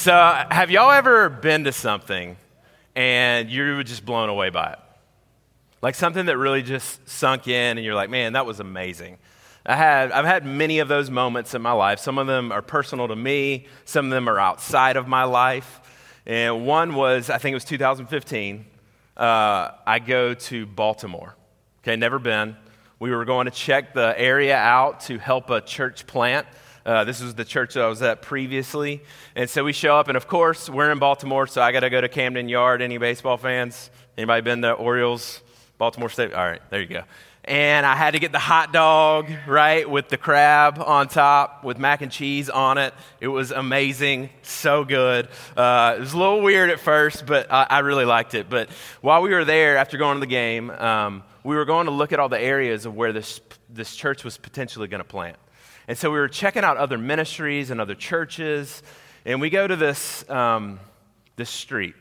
So, have y'all ever been to something and you were just blown away by it? Like something that really just sunk in and you're like, man, that was amazing. I had, I've had many of those moments in my life. Some of them are personal to me, some of them are outside of my life. And one was, I think it was 2015. Uh, I go to Baltimore. Okay, never been. We were going to check the area out to help a church plant. Uh, this was the church that I was at previously. And so we show up, and of course, we're in Baltimore, so I got to go to Camden Yard. Any baseball fans? Anybody been to Orioles, Baltimore State? All right, there you go. And I had to get the hot dog, right, with the crab on top, with mac and cheese on it. It was amazing, so good. Uh, it was a little weird at first, but I, I, really liked it. But while we were there, after going to the game, um, we were going to look at all the areas of where this, this church was potentially going to plant. And so we were checking out other ministries and other churches, and we go to this, um, this street,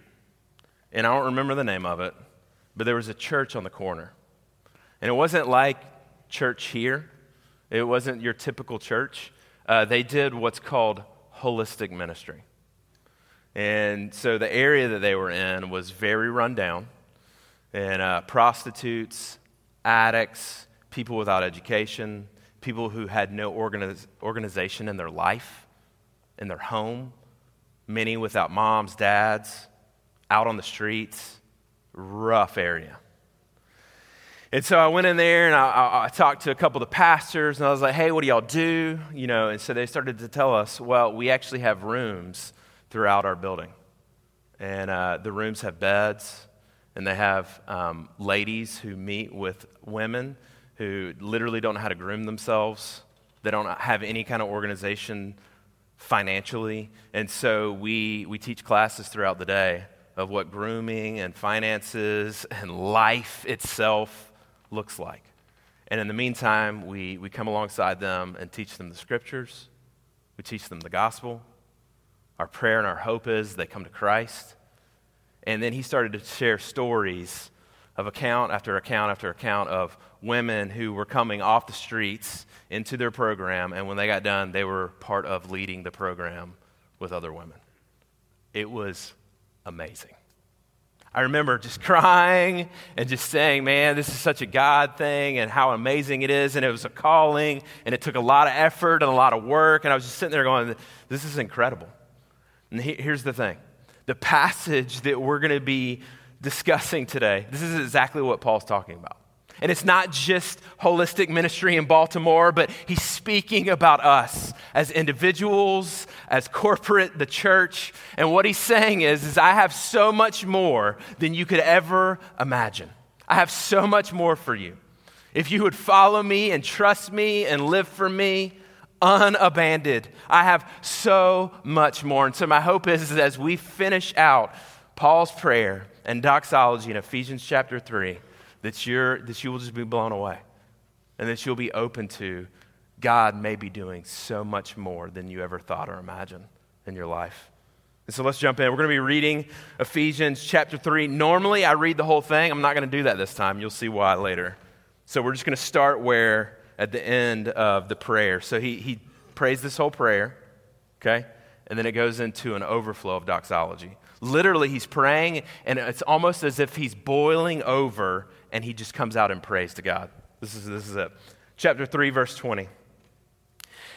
and I don't remember the name of it, but there was a church on the corner. And it wasn't like church here, it wasn't your typical church. Uh, they did what's called holistic ministry. And so the area that they were in was very rundown, and uh, prostitutes, addicts, people without education, people who had no organiz- organization in their life, in their home, many without moms, dads, out on the streets. Rough area. And so I went in there and I, I, I, talked to a couple of the pastors and I was like, hey, what do y'all do? You know, and so they started to tell us, well, we actually have rooms throughout our building. And uh, the rooms have beds and they have um, ladies who meet with women who literally don't know how to groom themselves. They don't have any kind of organization financially. And so we, we teach classes throughout the day of what grooming and finances and life itself looks like. And in the meantime, we, we come alongside them and teach them the scriptures. We teach them the gospel. Our prayer and our hope is they come to Christ. And then he started to share stories of account after account after account of women who were coming off the streets into their program, and when they got done, they were part of leading the program with other women. It was amazing. I remember just crying and just saying, man, this is such a God thing and how amazing it is. And it was a calling and it took a lot of effort and a lot of work. And I was just sitting there going, this is incredible. And here's the thing the passage that we're going to be discussing today, this is exactly what Paul's talking about. And it's not just holistic ministry in Baltimore, but he's speaking about us as individuals, as corporate, the church. And what he's saying is, is I have so much more than you could ever imagine. I have so much more for you. If you would follow me and trust me and live for me, unabandoned, I have so much more. And so my hope is, is as we finish out Paul's prayer, and doxology in Ephesians chapter 3 that, you're, that you will just be blown away and that you'll be open to God may be doing so much more than you ever thought or imagined in your life. And so let's jump in. We're going to be reading Ephesians chapter 3. Normally, I read the whole thing. I'm not going to do that this time. You'll see why later. So we're just going to start where at the end of the prayer. So he, he prays this whole prayer, okay? And then it goes into an overflow of doxology. Literally, he's praying, and it's almost as if he's boiling over, and he just comes out and prays to God. This is, this is it. Chapter 3, verse 20.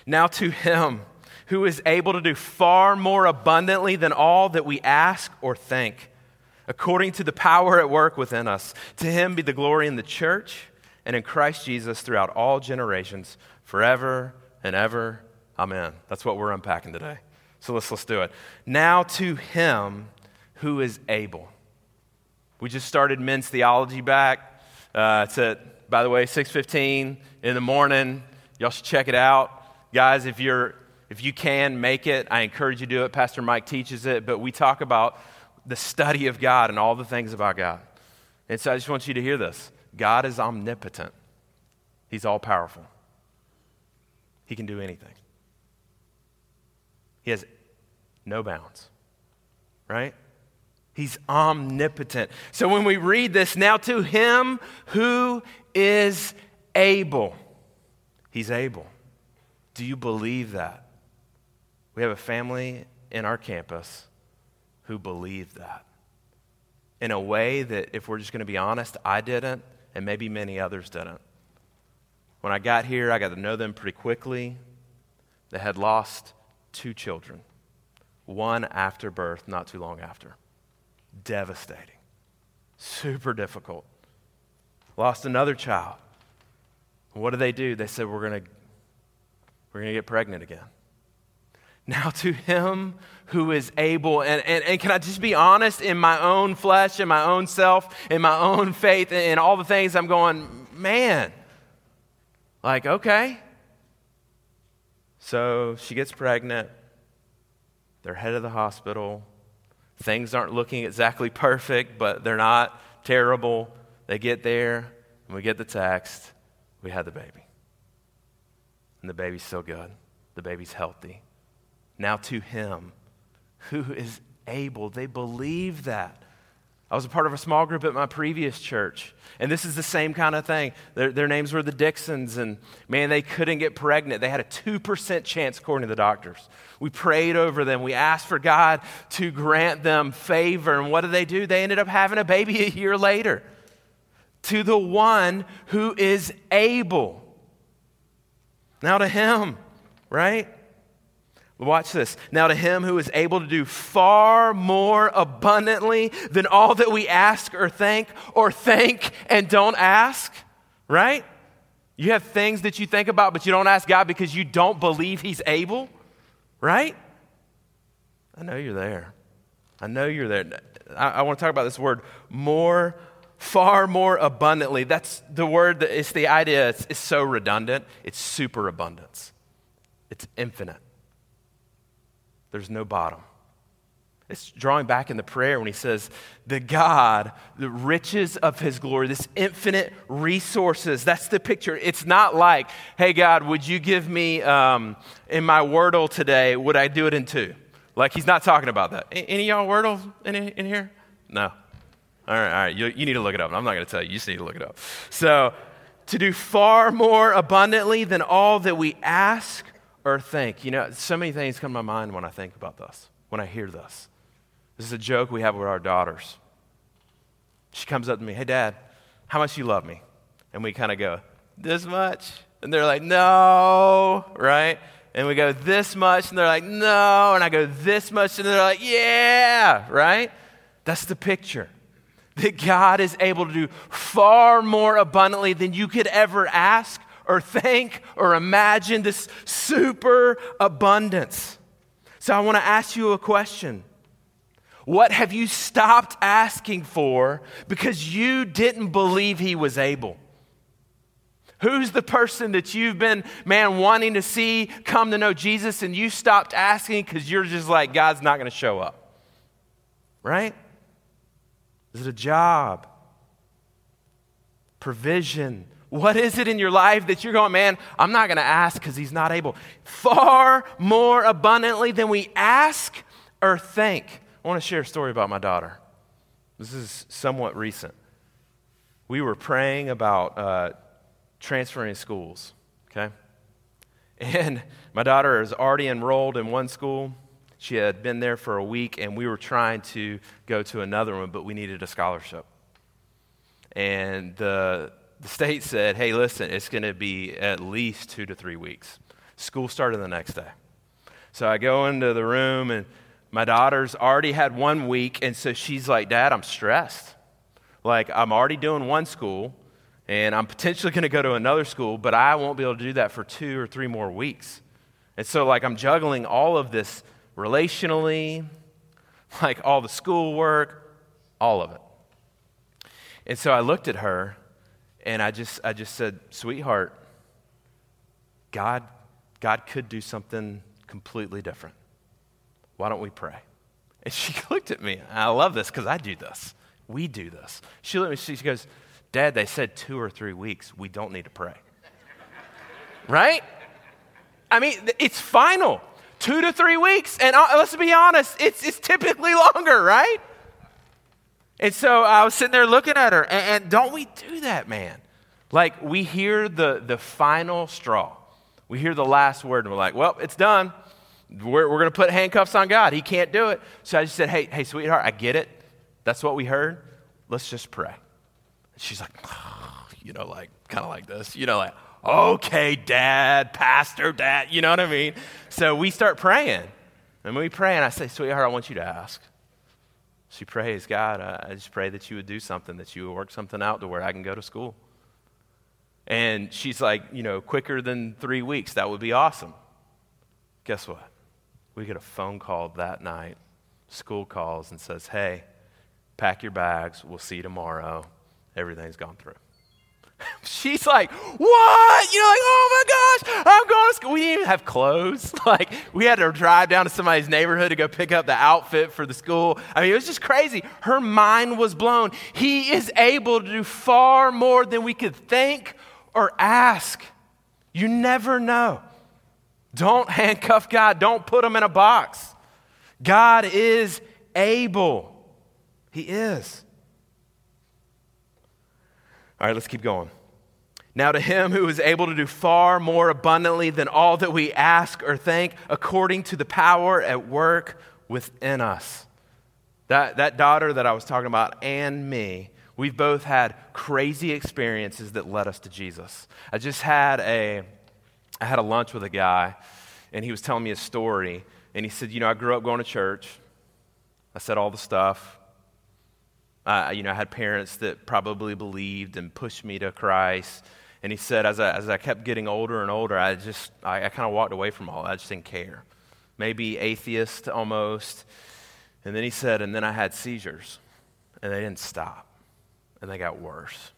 Now to him who is able to do far more abundantly than all that we ask or think, according to the power at work within us, to him be the glory in the church and in Christ Jesus throughout all generations, forever and ever. Amen. That's what we're unpacking today. So let's, let's do it. Now to him who is able. We just started men's theology back. Uh, it's at, by the way, 6.15 in the morning. Y'all should check it out. Guys, if, you're, if you can make it, I encourage you to do it. Pastor Mike teaches it, but we talk about the study of God and all the things about God. And so I just want you to hear this God is omnipotent, He's all powerful, He can do anything. He has no bounds, right? He's omnipotent. So when we read this, now to him who is able, he's able. Do you believe that? We have a family in our campus who believed that in a way that, if we're just going to be honest, I didn't, and maybe many others didn't. When I got here, I got to know them pretty quickly. They had lost two children, one after birth, not too long after. Devastating, super difficult. Lost another child. What do they do? They said, We're going to we're going to get pregnant again. Now, to him who is able, and, and, and can I just be honest, in my own flesh, in my own self, in my own faith, and all the things, I'm going, man, like, okay. So she gets pregnant. They're headed to the hospital. Things aren't looking exactly perfect, but they're not terrible. They get there, and we get the text. We had the baby. And the baby's still good. The baby's healthy. Now to him who is able. They believe that. I was a part of a small group at my previous church, and this is the same kind of thing. Their, their, names were the Dixons, and man, they couldn't get pregnant. They had a 2% chance, according to the doctors. We prayed over them. We asked for God to grant them favor, and what did they do? They ended up having a baby a year later. To the one who is able. Now to him, right? Watch this. Now, to him who is able to do far more abundantly than all that we ask or think, or think and don't ask, right? You have things that you think about, but you don't ask God because you don't believe He's able, right? I know you're there. I know you're there. I, I want to talk about this word more, far more abundantly. That's the word that it's the idea, it's, it's so redundant. It's superabundance, it's infinite. There's no bottom. It's drawing back in the prayer when he says, The God, the riches of his glory, this infinite resources. That's the picture. It's not like, Hey, God, would you give me um, in my Wordle today, would I do it in two? Like, he's not talking about that. Any y'all Wordle in, in here? No. All right, all right. You, you need to look it up. I'm not going to tell you. You just need to look it up. So, to do far more abundantly than all that we ask or think. You know, so many things come to my mind when I think about this, when I hear this. This is a joke we have with our daughters. She comes up to me, Hey, Dad, how much you love me? And we kind of go, This much? And they're like, No, right? And we go, This much? And they're like, No. And I go, This much? And they're like, Yeah, right? That's the picture. That God is able to do far more abundantly than you could ever ask or think or imagine this super abundance. So I want to ask you a question. What have you stopped asking for because you didn't believe he was able? Who's the person that you've been, man, wanting to see come to know Jesus and you stopped asking because you're just like, God's not going to show up? Right? Is it a job? Provision? What is it in your life that you're going, man, I'm not going to ask because he's not able? Far more abundantly than we ask or think. I want to share a story about my daughter. This is somewhat recent. We were praying about uh, transferring schools, okay? And my daughter is already enrolled in one school. She had been there for a week, and we were trying to go to another one, but we needed a scholarship. And the the state said, hey, listen, it's going to be at least two to three weeks. School started the next day. So I go into the room, and my daughter's already had one week, and so she's like, Dad, I'm stressed. Like, I'm already doing one school, and I'm potentially going to go to another school, but I won't be able to do that for two or three more weeks. And so, like, I'm juggling all of this relationally, like all the schoolwork, all of it. And so I looked at her and I just, I just said, sweetheart, God, God could do something completely different. Why don't we pray? And she looked at me. I love this because I do this. We do this. She looked at me, she goes, Dad, they said two or three weeks. We don't need to pray. right? I mean, it's final. Two to three weeks. And uh, let's be honest, it's, it's typically longer, right? And so I was sitting there looking at her, and, and don't we do that, man? Like we hear the, the final straw. We hear the last word, and we're like, well, it's done. We're, we're going to put handcuffs on God. He can't do it. So I just said, hey, hey, sweetheart, I get it. That's what we heard. Let's just pray. she's like, oh, you know, like, kind of like this, you know, like, okay, dad, pastor, dad, you know what I mean? So we start praying. And we pray, and I say, sweetheart, I want you to ask. She prays, God, I just pray that you would do something, that you would work something out to where I can go to school. And she's like, you know, quicker than three weeks, that would be awesome. Guess what? We get a phone call that night. School calls and says, hey, pack your bags. We'll see you tomorrow. Everything's gone through. She's like, what? You're like, oh my gosh, I'm going to school. We didn't even have clothes. Like, we had to drive down to somebody's neighborhood to go pick up the outfit for the school. I mean, it was just crazy. Her mind was blown. He is able to do far more than we could think or ask. You never know. Don't handcuff God, don't put him in a box. God is able. He is. All right, let's keep going. Now, to him who is able to do far more abundantly than all that we ask or think, according to the power at work within us. That, that daughter that I was talking about and me, we've both had crazy experiences that led us to Jesus. I just had a, I had a lunch with a guy, and he was telling me a story. And he said, You know, I grew up going to church. I said all the stuff. Uh, you know, I had parents that probably believed and pushed me to Christ. And he said, as I, as I kept getting older and older, I just, I, I kind of walked away from all. I just didn't care. Maybe atheist almost. And then he said, and then I had seizures. And they didn't stop. And they got worse.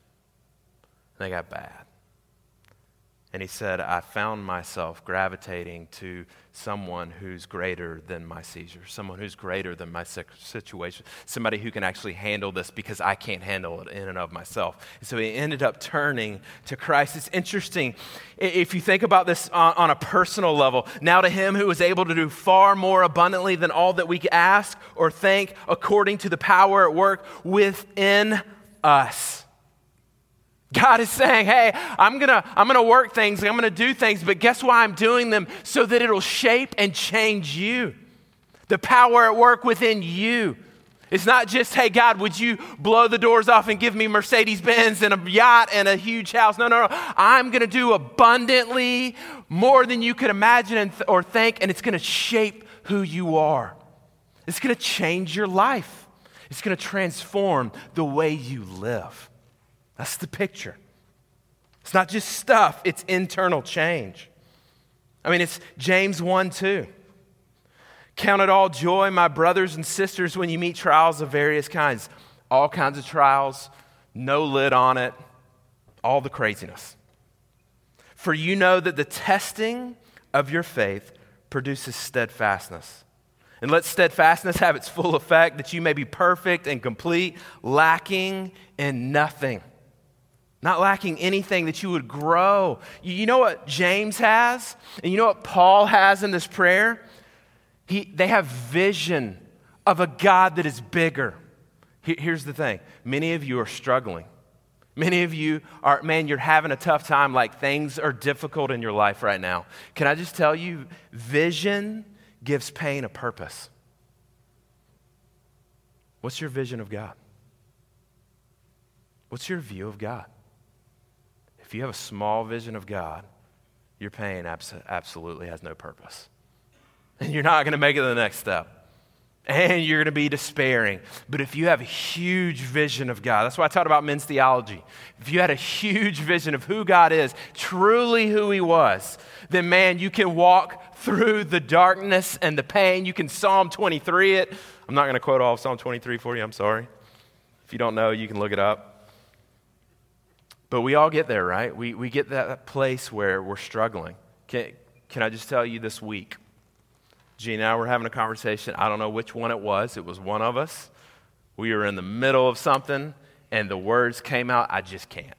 And they got bad. And he said, I found myself gravitating to someone who's greater than my seizure, someone who's greater than my situation, somebody who can actually handle this because I can't handle it in and of myself. And so he ended up turning to Christ. It's interesting if you think about this on, a personal level. Now, to him who is able to do far more abundantly than all that we ask or think, according to the power at work within us. God is saying, hey, I'm gonna, I'm gonna work things, I'm gonna do things, but guess why I'm doing them? So that it'll shape and change you. The power at work within you. It's not just, hey, God, would you blow the doors off and give me Mercedes Benz and a yacht and a huge house? No, no, no. I'm going to do abundantly more than you could imagine or think, and it's going to shape who you are. It's going to change your life, it's going to transform the way you live. That's the picture. It's not just stuff, it's internal change. I mean, it's James 1 2. Count it all joy, my brothers and sisters, when you meet trials of various kinds. All kinds of trials, no lid on it, all the craziness. For you know that the testing of your faith produces steadfastness. And let steadfastness have its full effect, that you may be perfect and complete, lacking in nothing not lacking anything that you would grow. You know what James has? And you know what Paul has in this prayer? He, they have vision of a God that is bigger. Here's the thing many of you are struggling. Many of you are, man, you're having a tough time, like things are difficult in your life right now. Can I just tell you, vision gives pain a purpose. What's your vision of God? What's your view of God? If you have a small vision of God, your pain abs- absolutely has no purpose. And you're not going to make it to the next step. And you're going to be despairing. But if you have a huge vision of God, that's why I talked about men's theology. If you had a huge vision of who God is, truly who He was, then man, you can walk through the darkness and the pain. You can Psalm 23 it. I'm not going to quote all of Psalm 23 for you, I'm sorry. If you don't know, you can look it up. But we all get there, right? We, we get that place where we're struggling. Can, can I just tell you this week? Gene and I were having a conversation. I don't know which one it was. It was one of us. We were in the middle of something, and the words came out I just can't.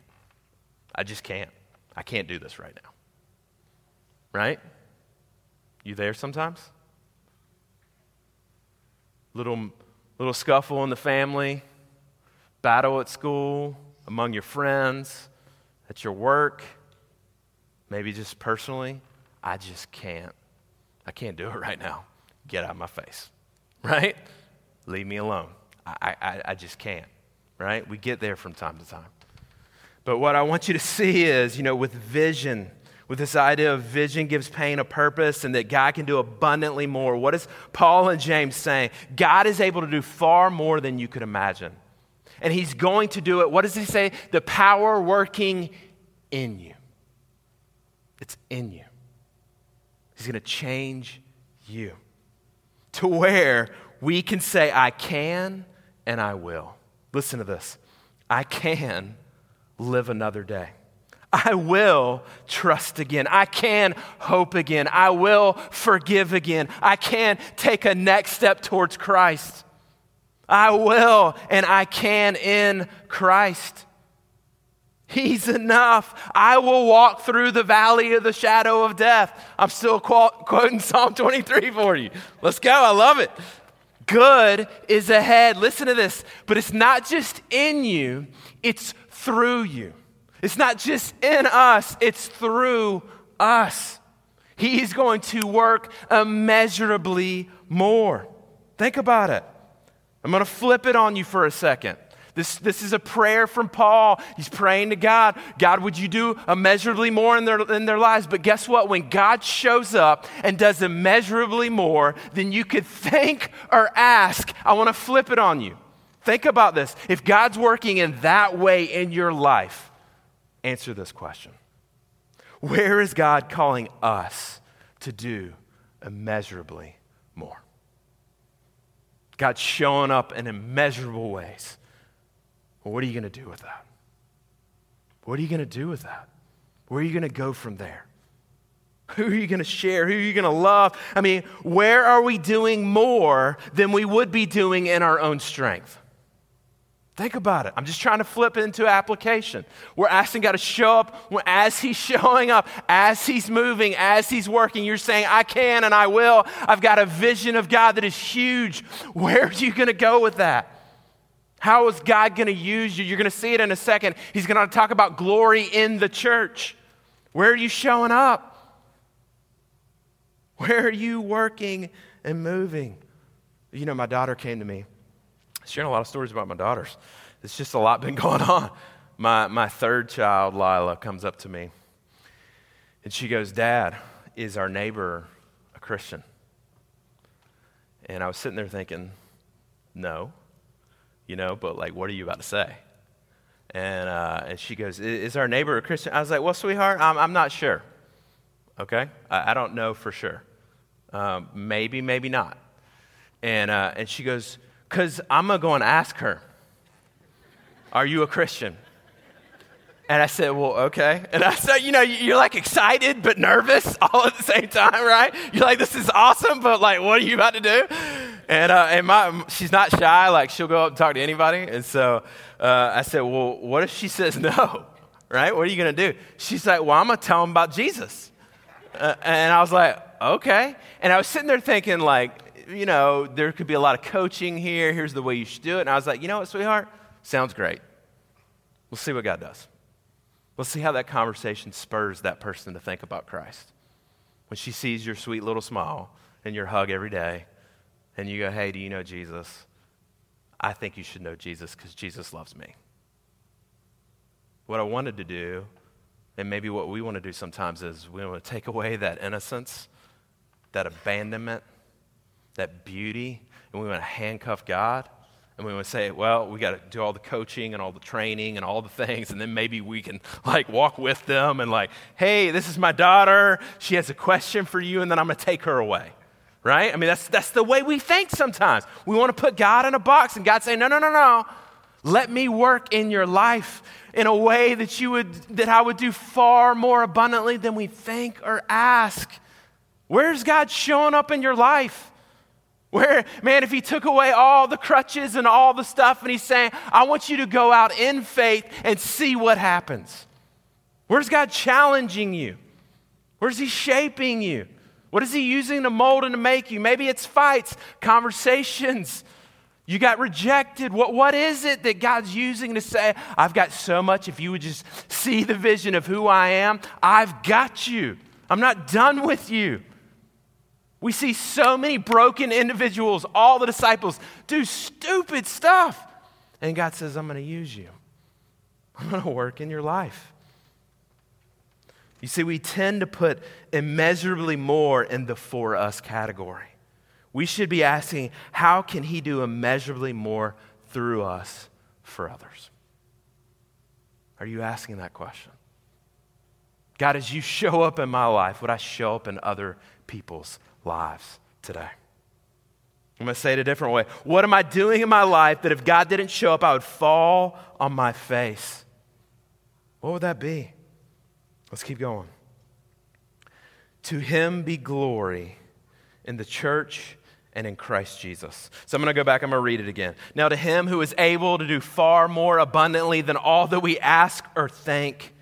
I just can't. I can't do this right now. Right? You there sometimes? Little, little scuffle in the family, battle at school, among your friends, at your work, maybe just personally, I just can't. I can't do it right now. Get out of my face, right? Leave me alone. I, I, I just can't, right? We get there from time to time. But what I want you to see is, you know, with vision, with this idea of vision gives pain a purpose and that God can do abundantly more. What is Paul and James saying? God is able to do far more than you could imagine. And he's going to do it. What does he say? The power working in you. It's in you. He's going to change you to where we can say, I can and I will. Listen to this I can live another day. I will trust again. I can hope again. I will forgive again. I can take a next step towards Christ. I will and I can in Christ. He's enough. I will walk through the valley of the shadow of death. I'm still quoting Psalm 23 for you. Let's go. I love it. Good is ahead. Listen to this. But it's not just in you, it's through you. It's not just in us, it's through us. He's going to work immeasurably more. Think about it. I'm going to flip it on you for a second. This, this is a prayer from Paul. He's praying to God. God, would you do immeasurably more in their, in their lives? But guess what? When God shows up and does immeasurably more than you could think or ask, I want to flip it on you. Think about this. If God's working in that way in your life, answer this question Where is God calling us to do immeasurably more? God's showing up in immeasurable ways. Well, what are you going to do with that? What are you going to do with that? Where are you going to go from there? Who are you going to share? Who are you going to love? I mean, where are we doing more than we would be doing in our own strength? Think about it. I'm just trying to flip it into application. We're asking God to show up as He's showing up, as He's moving, as He's working. You're saying, I can and I will. I've got a vision of God that is huge. Where are you going to go with that? How is God going to use you? You're going to see it in a second. He's going to talk about glory in the church. Where are you showing up? Where are you working and moving? You know, my daughter came to me, sharing a lot of stories about my daughters. It's just a lot been going on. My, my third child, Lila, comes up to me and she goes, Dad, is our neighbor a Christian? And I was sitting there thinking, No you know, but like, what are you about to say? And, uh, and she goes, Is our neighbor a Christian? I was like, Well, sweetheart, I'm, I'm not sure. Okay? I, I don't know for sure. Um, maybe, maybe not. And, uh, and she goes, Because I'm going to go and ask her, Are you a Christian? And I said, Well, okay. And I said, You know, you're like excited but nervous all at the same time, right? You're like, This is awesome, but like, what are you about to do? And, uh, and my, she's not shy. Like, she'll go up and talk to anybody. And so uh, I said, Well, what if she says no? Right? What are you going to do? She's like, Well, I'm going to tell him about Jesus. Uh, and I was like, Okay. And I was sitting there thinking, like, you know, there could be a lot of coaching here. Here's the way you should do it. And I was like, You know what, sweetheart? Sounds great. We'll see what God does. Let's see how that conversation spurs that person to think about Christ. When she sees your sweet little smile and your hug every day, and you go, hey, do you know Jesus? I think you should know Jesus because Jesus loves me. What I wanted to do, and maybe what we want to do sometimes, is we want to take away that innocence, that abandonment, that beauty, and we want to handcuff God and we want to say, well, we got to do all the coaching and all the training and all the things, and then maybe we can like walk with them and like, hey, this is my daughter. She has a question for you, and then I'm going to take her away. Right? I mean, that's, that's the way we think sometimes. We want to put God in a box, and God say, no, no, no, no. Let me work in your life in a way that you would that I would do far more abundantly than we think or ask. Where's God showing up in your life? Where, man, if he took away all the crutches and all the stuff and he's saying, I want you to go out in faith and see what happens. Where's God challenging you? Where's he shaping you? What is he using to mold and to make you? Maybe it's fights, conversations. You got rejected. What, what is it that God's using to say, I've got so much? If you would just see the vision of who I am, I've got you. I'm not done with you. We see so many broken individuals, all the disciples, do stupid stuff. And God says, I'm going to use you. I'm going to work in your life. You see, we tend to put immeasurably more in the for us category. We should be asking, how can He do immeasurably more through us for others? Are you asking that question? God, as you show up in my life, would I show up in other people's lives today? I'm going to say it a different way. What am I doing in my life that if God didn't show up, I would fall on my face? What would that be? Let's keep going. To him be glory in the church and in Christ Jesus. So I'm going to go back, I'm going to read it again. Now, to him who is able to do far more abundantly than all that we ask or think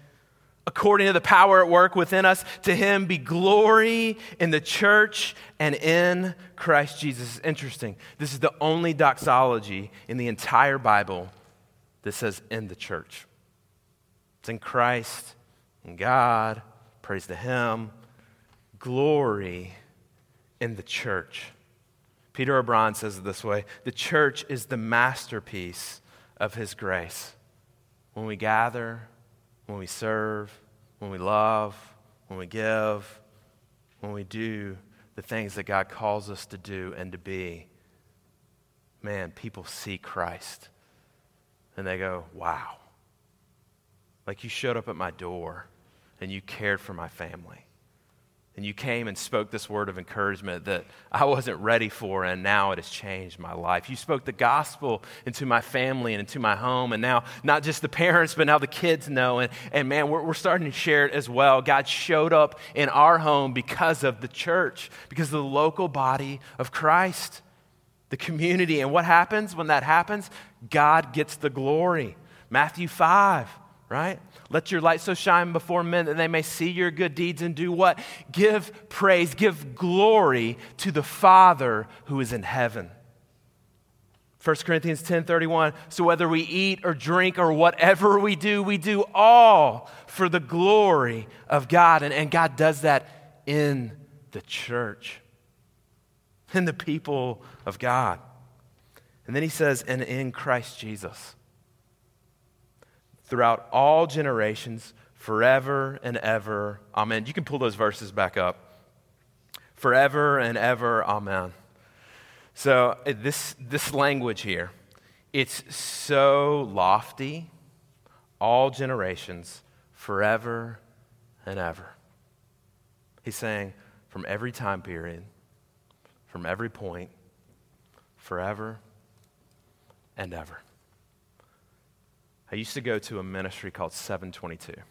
according to the power at work within us. To him be glory in the church and in Christ Jesus. Interesting. This is the only doxology in the entire Bible that says in the church. It's in Christ, in God, praise to him, glory in the church. Peter O'Brien says it this way The church is the masterpiece of his grace. When we gather, when we serve, when we love, when we give, when we do the things that God calls us to do and to be, man, people see Christ and they go, wow. Like you showed up at my door and you cared for my family and you came and spoke this word of encouragement that I wasn't ready for, and now it has changed my life. You spoke the gospel into my family and into my home, and now not just the parents, but now the kids know. And, and man, we're, we're starting to share it as well. God showed up in our home because of the church, because of the local body of Christ, the community. And what happens when that happens? God gets the glory. Matthew 5, right? Let your light so shine before men that they may see your good deeds and do what? Give praise, give glory to the Father who is in heaven. 1 Corinthians 10:31 So whether we eat or drink or whatever we do we do all for the glory of God and, and God does that in the church in the people of God. And then he says and in Christ Jesus throughout all generations, forever and ever. Amen. You can pull those verses back up. Forever and ever. Amen. So, uh, this, this language here, it's so lofty, all generations, forever and ever. He's saying from every time period, from every point, forever and ever. I used to go to a ministry called 722. A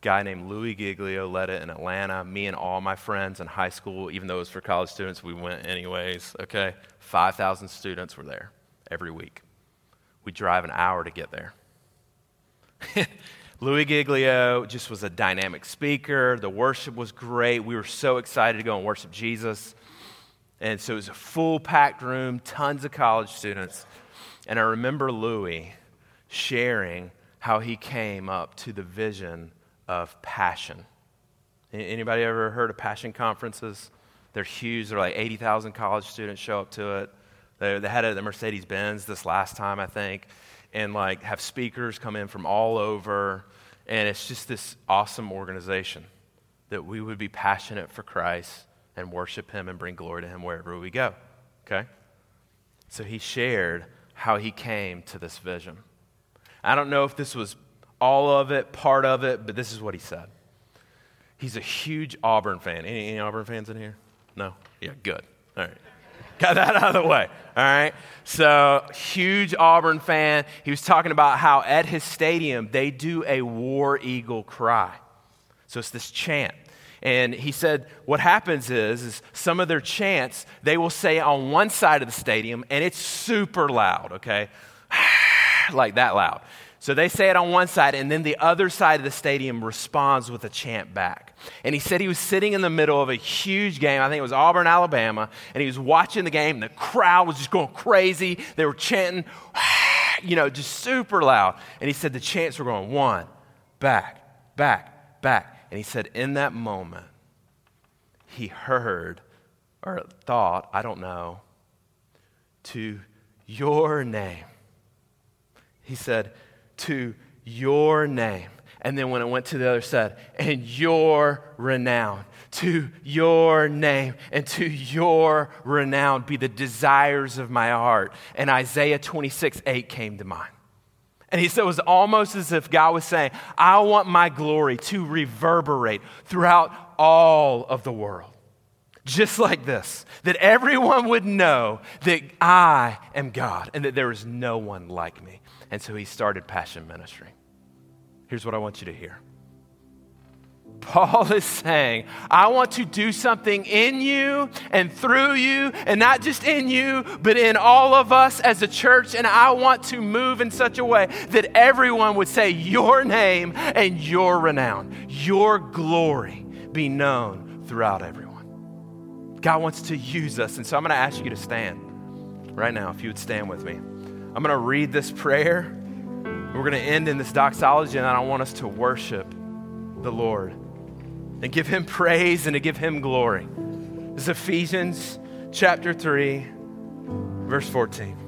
guy named Louie Giglio led it in Atlanta. Me and all my friends in high school, even though it was for college students, we went anyways. Okay? 5,000 students were there every week. We drive an hour to get there. Louie Giglio just was a dynamic speaker. The worship was great. We were so excited to go and worship Jesus. And so it was a full packed room, tons of college students. And I remember Louie sharing how he came up to the vision of passion. Anybody ever heard of passion conferences? They're huge. They're like 80,000 college students show up to it. They, they had it at the Mercedes Benz this last time, I think, and like have speakers come in from all over. And it's just this awesome organization that we would be passionate for Christ and worship Him and bring glory to Him wherever we go. Okay? So he shared how he came to this vision. I don't know if this was all of it, part of it, but this is what he said. He's a huge Auburn fan. Any, any Auburn fans in here? No? Yeah, good. All right. Got that out of the way. All right. So, huge Auburn fan. He was talking about how at his stadium they do a war eagle cry. So, it's this chant. And he said what happens is, is some of their chants they will say on one side of the stadium, and it's super loud, okay? like that loud. So they say it on one side, and then the other side of the stadium responds with a chant back. And he said he was sitting in the middle of a huge game. I think it was Auburn, Alabama, and he was watching the game. And the crowd was just going crazy. They were chanting, you know, just super loud. And he said the chants were going one, back, back, back. And he said in that moment, he heard or thought, I don't know, to your name. He said, to your name. And then when it went to the other side, and your renown, to your name and to your renown be the desires of my heart. And Isaiah 26, 8 came to mind. And he said it was almost as if God was saying, I want my glory to reverberate throughout all of the world. Just like this, that everyone would know that I am God and that there is no one like me. And so he started Passion Ministry. Here's what I want you to hear Paul is saying, I want to do something in you and through you, and not just in you, but in all of us as a church. And I want to move in such a way that everyone would say, Your name and your renown, your glory be known throughout everyone. God wants to use us. And so I'm going to ask you to stand right now, if you would stand with me. I'm going to read this prayer. We're going to end in this doxology, and I want us to worship the Lord and give him praise and to give him glory. This is Ephesians chapter 3, verse 14.